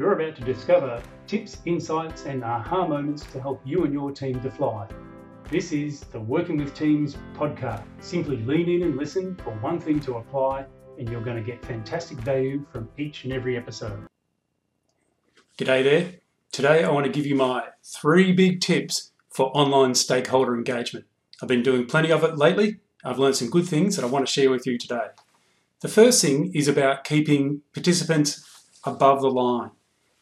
You're about to discover tips, insights, and aha moments to help you and your team to fly. This is the Working with Teams podcast. Simply lean in and listen for one thing to apply, and you're going to get fantastic value from each and every episode. G'day there. Today I want to give you my three big tips for online stakeholder engagement. I've been doing plenty of it lately. I've learned some good things that I want to share with you today. The first thing is about keeping participants above the line.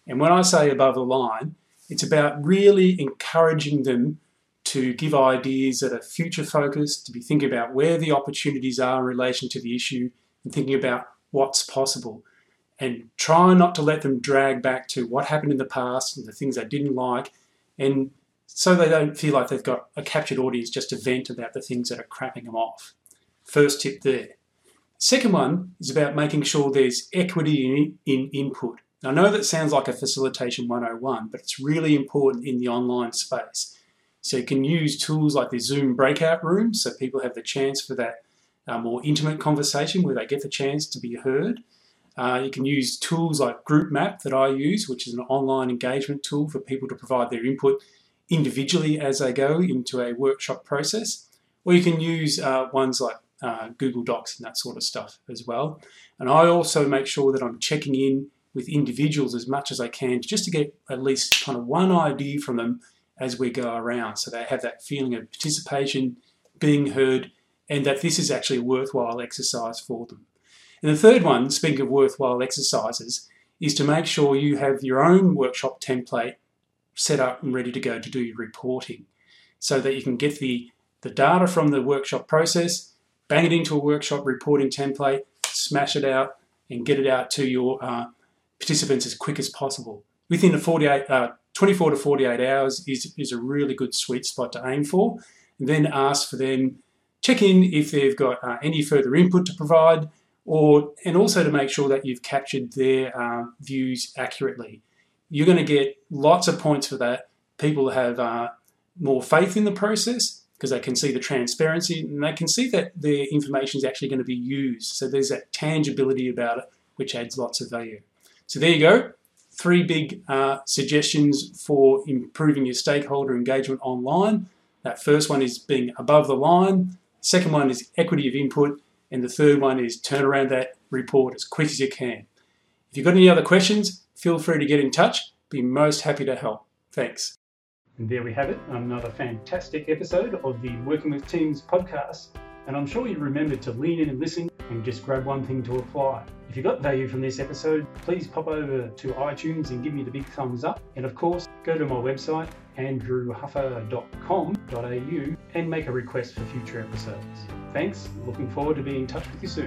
And when I say above the line, it's about really encouraging them to give ideas that are future focused, to be thinking about where the opportunities are in relation to the issue and thinking about what's possible. And try not to let them drag back to what happened in the past and the things they didn't like, and so they don't feel like they've got a captured audience just to vent about the things that are crapping them off. First tip there. Second one is about making sure there's equity in, in input. I know that sounds like a facilitation 101, but it's really important in the online space. So you can use tools like the Zoom breakout rooms so people have the chance for that uh, more intimate conversation where they get the chance to be heard. Uh, you can use tools like GroupMap that I use, which is an online engagement tool for people to provide their input individually as they go into a workshop process. Or you can use uh, ones like uh, Google Docs and that sort of stuff as well. And I also make sure that I'm checking in with individuals as much as I can just to get at least kind of one idea from them as we go around so they have that feeling of participation, being heard, and that this is actually a worthwhile exercise for them. And the third one, speaking of worthwhile exercises, is to make sure you have your own workshop template set up and ready to go to do your reporting so that you can get the, the data from the workshop process, bang it into a workshop reporting template, smash it out, and get it out to your uh, participants as quick as possible. Within the 48, uh, 24 to 48 hours is, is a really good sweet spot to aim for. And then ask for them, check in if they've got uh, any further input to provide, or and also to make sure that you've captured their uh, views accurately. You're going to get lots of points for that. People have uh, more faith in the process because they can see the transparency and they can see that their information is actually going to be used. So there's that tangibility about it, which adds lots of value. So there you go. Three big uh, suggestions for improving your stakeholder engagement online. That first one is being above the line. Second one is equity of input. And the third one is turn around that report as quick as you can. If you've got any other questions, feel free to get in touch. Be most happy to help. Thanks. And there we have it, another fantastic episode of the Working with Teams podcast. And I'm sure you remembered to lean in and listen and just grab one thing to apply. If you got value from this episode, please pop over to iTunes and give me the big thumbs up. And of course, go to my website, andrewhuffer.com.au, and make a request for future episodes. Thanks, looking forward to being in touch with you soon.